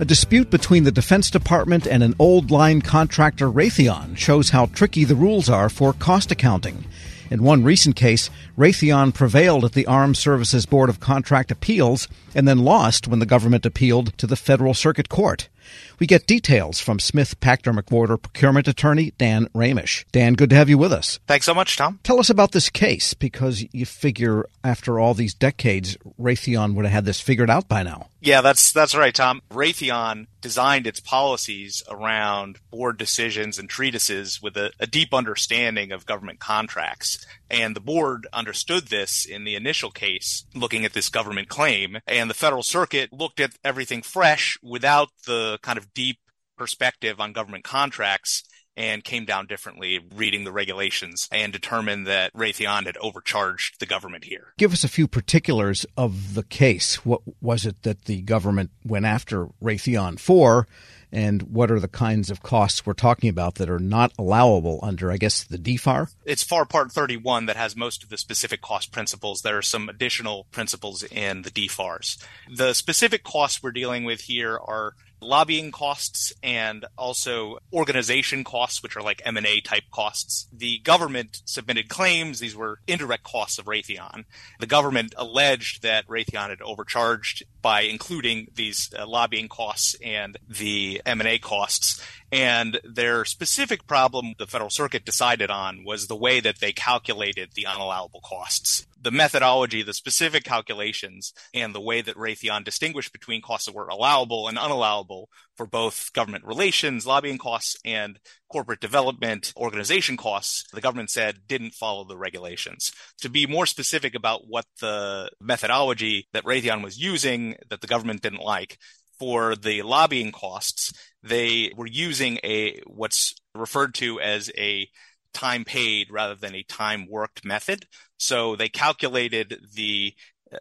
A dispute between the Defense Department and an old line contractor, Raytheon, shows how tricky the rules are for cost accounting. In one recent case, Raytheon prevailed at the Armed Services Board of Contract Appeals and then lost when the government appealed to the Federal Circuit Court. We get details from Smith Pachter McWhorter procurement attorney Dan Ramish. Dan, good to have you with us. Thanks so much, Tom. Tell us about this case because you figure after all these decades, Raytheon would have had this figured out by now. Yeah, that's that's right, Tom. Raytheon designed its policies around board decisions and treatises with a, a, deep understanding of government contracts. And the board understood this in the initial case, looking at this government claim. And the Federal Circuit looked at everything fresh without the kind of deep perspective on government contracts and came down differently reading the regulations and determined that Raytheon had overcharged the government here. Give us a few particulars of the case. What was it that the government went after Raytheon for? and what are the kinds of costs we're talking about that are not allowable under, I guess, the DFAR? It's FAR Part 31 that has most of the specific cost principles. There are some additional principles in the DFARs. The specific costs we're dealing with here are lobbying costs and also organization costs, which are like M&A type costs. The government submitted claims. These were indirect costs of Raytheon. The government alleged that Raytheon had overcharged by including these uh, lobbying costs and the M&A costs. And their specific problem the Federal Circuit decided on was the way that they calculated the unallowable costs the methodology, the specific calculations, and the way that Raytheon distinguished between costs that were allowable and unallowable for both government relations, lobbying costs, and corporate development organization costs, the government said didn't follow the regulations. To be more specific about what the methodology that Raytheon was using that the government didn't like, for the lobbying costs, they were using a what's referred to as a time paid rather than a time worked method. So they calculated the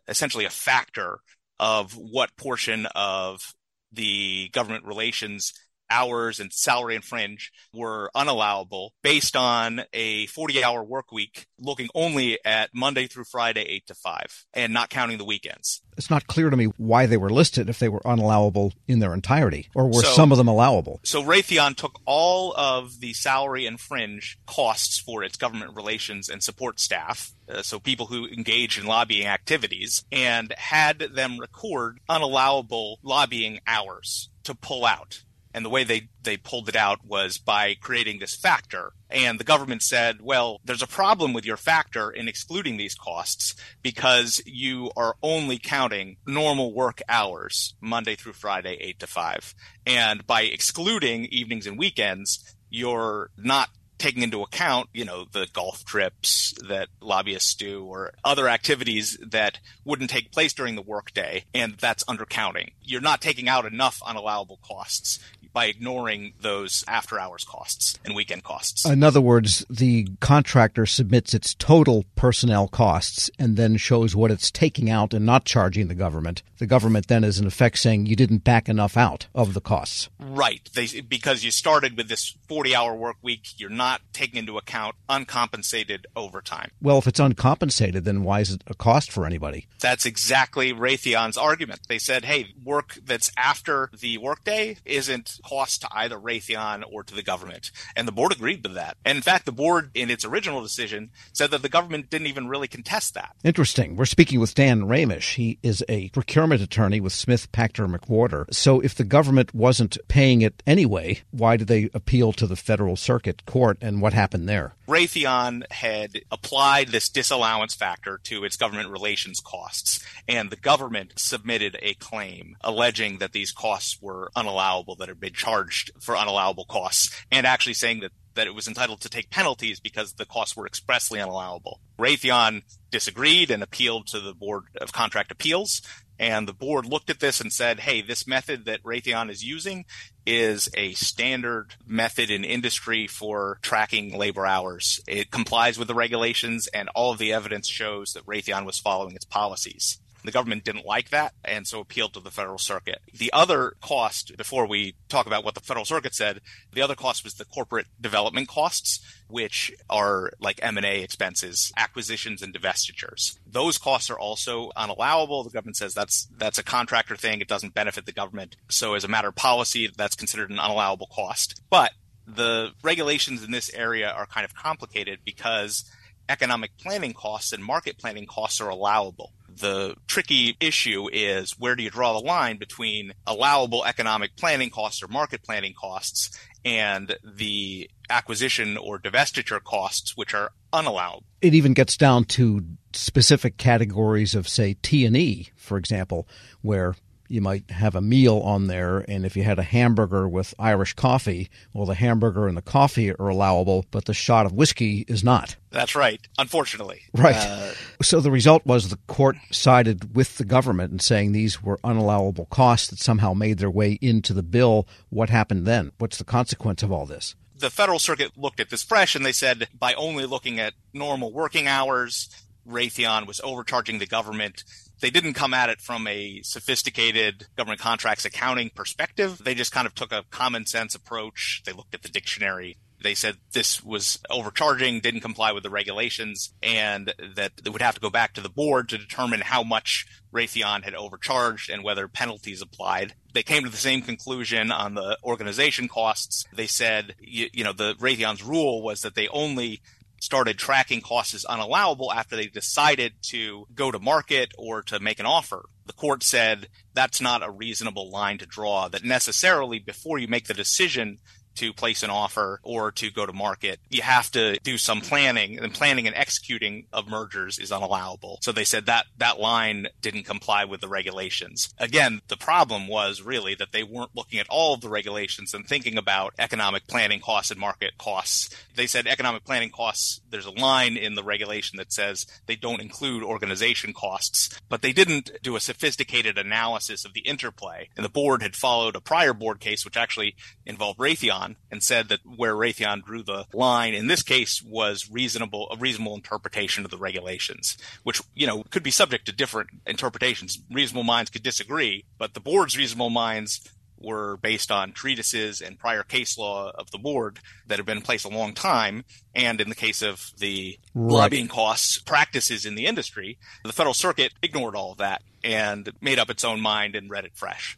essentially a factor of what portion of the government relations hours and salary and fringe were unallowable based on a 40 hour work week looking only at Monday through Friday, 8 to 5, and not counting the weekends. It's not clear to me why they were listed if they were unallowable in their entirety, or were so, some of them allowable? So Raytheon took all of the salary and fringe costs for its government relations and support staff, uh, so people who engage in lobbying activities, and had them record unallowable lobbying hours to pull out. And the way they, they pulled it out was by creating this factor. And the government said, well, there's a problem with your factor in excluding these costs because you are only counting normal work hours, Monday through Friday, 8 to 5. And by excluding evenings and weekends, you're not taking into account, you know, the golf trips that lobbyists do or other activities that wouldn't take place during the workday, and that's undercounting. You're not taking out enough unallowable costs by ignoring those after hours costs and weekend costs. In other words, the contractor submits its total personnel costs and then shows what it's taking out and not charging the government. The government then is in effect saying you didn't back enough out of the costs. Right. They, because you started with this 40 hour work week, you're not taking into account uncompensated overtime. Well, if it's uncompensated, then why is it a cost for anybody? That's exactly Raytheon's argument. They said, hey, work that's after the workday isn't cost to either Raytheon or to the government. And the board agreed with that. And in fact, the board, in its original decision, said that the government didn't even really contest that. Interesting. We're speaking with Dan Ramish. He is a procurement attorney with Smith Pachter McWhorter. So if the government wasn't paying it anyway, why did they appeal to the Federal Circuit Court and what happened there? Raytheon had applied this disallowance factor to its government relations costs, and the government submitted a claim alleging that these costs were unallowable, that it had been charged for unallowable costs, and actually saying that that it was entitled to take penalties because the costs were expressly unallowable. Raytheon disagreed and appealed to the Board of Contract Appeals. And the board looked at this and said, hey, this method that Raytheon is using is a standard method in industry for tracking labor hours. It complies with the regulations and all of the evidence shows that Raytheon was following its policies. The government didn't like that and so appealed to the Federal Circuit. The other cost, before we talk about what the Federal Circuit said, the other cost was the corporate development costs, which are like M&A expenses, acquisitions and divestitures. Those costs are also unallowable. The government says that's that's a contractor thing. It doesn't benefit the government. So as a matter of policy, that's considered an unallowable cost. But the regulations in this area are kind of complicated because economic planning costs and market planning costs are allowable. The tricky issue is where do you draw the line between allowable economic planning costs or market planning costs and the acquisition or divestiture costs, which are unallowable. It even gets down to specific categories of, say, T and E, for example, where you might have a meal on there, and if you had a hamburger with Irish coffee, well, the hamburger and the coffee are allowable, but the shot of whiskey is not. That's right, unfortunately. Right. Uh, so the result was the court sided with the government and saying these were unallowable costs that somehow made their way into the bill. What happened then? What's the consequence of all this? The Federal Circuit looked at this fresh and they said by only looking at normal working hours, Raytheon was overcharging the government they didn't come at it from a sophisticated government contracts accounting perspective. They just kind of took a common sense approach. They looked at the dictionary. They said this was overcharging, didn't comply with the regulations, and that they would have to go back to the board to determine how much Raytheon had overcharged and whether penalties applied. They came to the same conclusion on the organization costs. They said, you, you know, the Raytheon's rule was that they only started tracking costs as unallowable after they decided to go to market or to make an offer. The court said that's not a reasonable line to draw, that necessarily before you make the decision to place an offer or to go to market. You have to do some planning and planning and executing of mergers is unallowable. So they said that that line didn't comply with the regulations. Again, the problem was really that they weren't looking at all of the regulations and thinking about economic planning costs and market costs. They said economic planning costs, there's a line in the regulation that says they don't include organization costs, but they didn't do a sophisticated analysis of the interplay. And the board had followed a prior board case, which actually involved Raytheon and said that where Raytheon drew the line in this case was reasonable, a reasonable interpretation of the regulations, which, you know, could be subject to different interpretations. Reasonable minds could disagree, but the board's reasonable minds were based on treatises and prior case law of the board that have been in place a long time. And in the case of the right. lobbying costs practices in the industry, the Federal Circuit ignored all of that and made up its own mind and read it fresh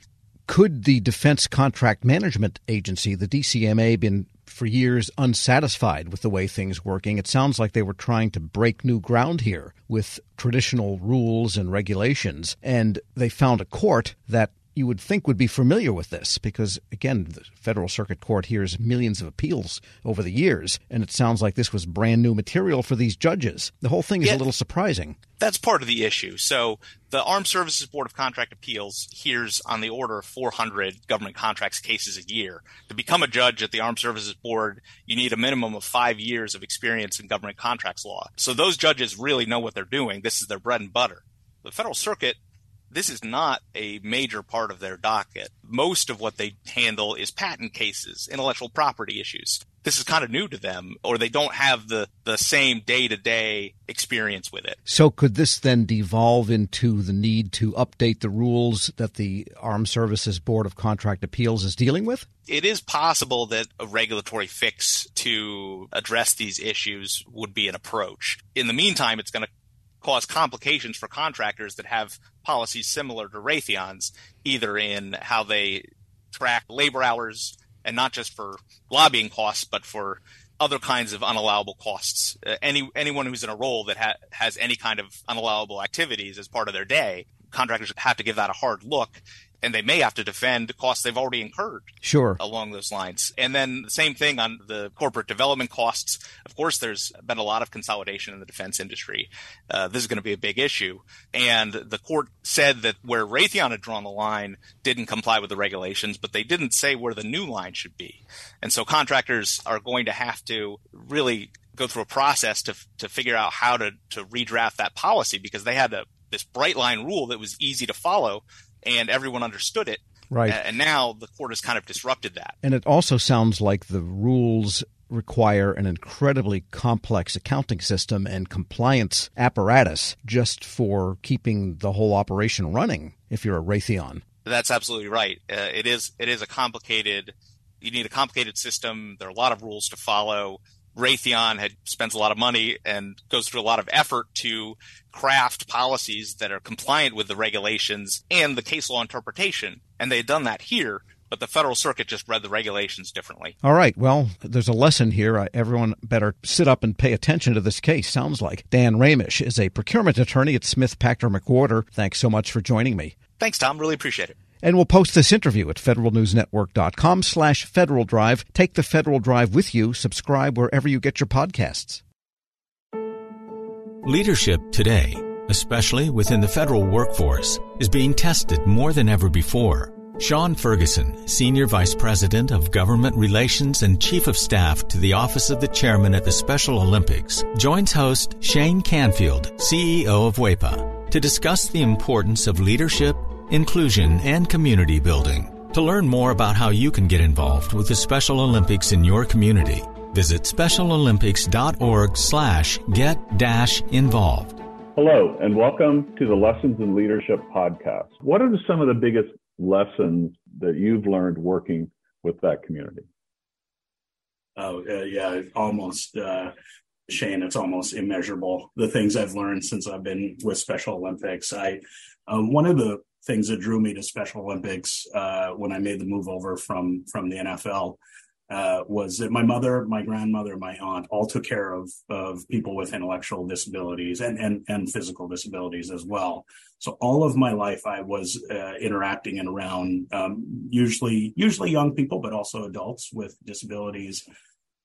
could the Defense Contract Management Agency, the DCMA, been for years unsatisfied with the way things working? It sounds like they were trying to break new ground here with traditional rules and regulations, and they found a court that you would think would be familiar with this because, again, the Federal Circuit Court hears millions of appeals over the years, and it sounds like this was brand new material for these judges. The whole thing is yeah, a little surprising. That's part of the issue. So, the Armed Services Board of Contract Appeals hears on the order of 400 government contracts cases a year. To become a judge at the Armed Services Board, you need a minimum of five years of experience in government contracts law. So, those judges really know what they're doing. This is their bread and butter. The Federal Circuit this is not a major part of their docket. Most of what they handle is patent cases, intellectual property issues. This is kind of new to them, or they don't have the, the same day to day experience with it. So, could this then devolve into the need to update the rules that the Armed Services Board of Contract Appeals is dealing with? It is possible that a regulatory fix to address these issues would be an approach. In the meantime, it's going to cause complications for contractors that have policies similar to Raytheon's, either in how they track labor hours and not just for lobbying costs, but for other kinds of unallowable costs. Uh, any anyone who's in a role that ha- has any kind of unallowable activities as part of their day, contractors have to give that a hard look and they may have to defend costs they've already incurred. Sure. Along those lines. And then the same thing on the corporate development costs. Of course, there's been a lot of consolidation in the defense industry. Uh, this is going to be a big issue. And the court said that where Raytheon had drawn the line didn't comply with the regulations, but they didn't say where the new line should be. And so contractors are going to have to really go through a process to to figure out how to to redraft that policy because they had a this bright line rule that was easy to follow and everyone understood it. Right. And now the court has kind of disrupted that. And it also sounds like the rules require an incredibly complex accounting system and compliance apparatus just for keeping the whole operation running if you're a Raytheon. That's absolutely right. Uh, it is it is a complicated you need a complicated system. There are a lot of rules to follow. Raytheon had spends a lot of money and goes through a lot of effort to craft policies that are compliant with the regulations and the case law interpretation. And they had done that here, but the Federal Circuit just read the regulations differently. All right. Well, there's a lesson here. Uh, everyone better sit up and pay attention to this case, sounds like. Dan Ramish is a procurement attorney at Smith Pachter McWhorter. Thanks so much for joining me. Thanks, Tom. Really appreciate it. And we'll post this interview at federalnewsnetwork.com slash Federal Drive. Take the Federal Drive with you. Subscribe wherever you get your podcasts. Leadership today, especially within the federal workforce, is being tested more than ever before. Sean Ferguson, Senior Vice President of Government Relations and Chief of Staff to the Office of the Chairman at the Special Olympics, joins host Shane Canfield, CEO of WEPA, to discuss the importance of leadership inclusion, and community building. To learn more about how you can get involved with the Special Olympics in your community, visit specialolympics.org slash get dash involved. Hello, and welcome to the Lessons in Leadership podcast. What are some of the biggest lessons that you've learned working with that community? Oh, uh, yeah, almost, uh, Shane, it's almost immeasurable. The things I've learned since I've been with Special Olympics. I, um, one of the things that drew me to Special Olympics uh, when I made the move over from from the NFL uh, was that my mother, my grandmother, my aunt all took care of of people with intellectual disabilities and and and physical disabilities as well. So all of my life, I was uh, interacting and around um, usually usually young people, but also adults with disabilities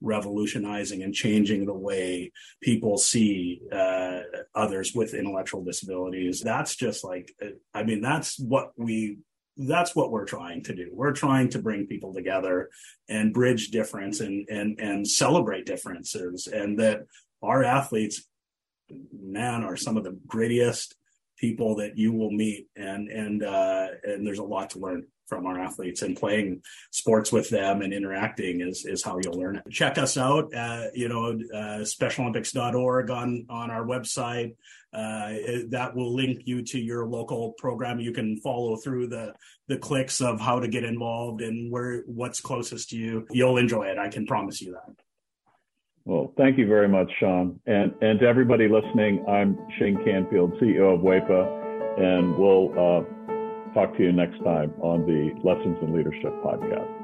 revolutionizing and changing the way people see uh, others with intellectual disabilities. That's just like, I mean, that's what we that's what we're trying to do. We're trying to bring people together and bridge difference and and and celebrate differences and that our athletes man are some of the grittiest people that you will meet and and uh and there's a lot to learn from our athletes and playing sports with them and interacting is, is how you'll learn it. Check us out at, you know, uh, specialolympics.org on, on our website. Uh, that will link you to your local program. You can follow through the, the clicks of how to get involved and where, what's closest to you. You'll enjoy it. I can promise you that. Well, thank you very much, Sean. And, and to everybody listening, I'm Shane Canfield, CEO of WEPA, and we'll, uh, talk to you next time on the Lessons in Leadership podcast.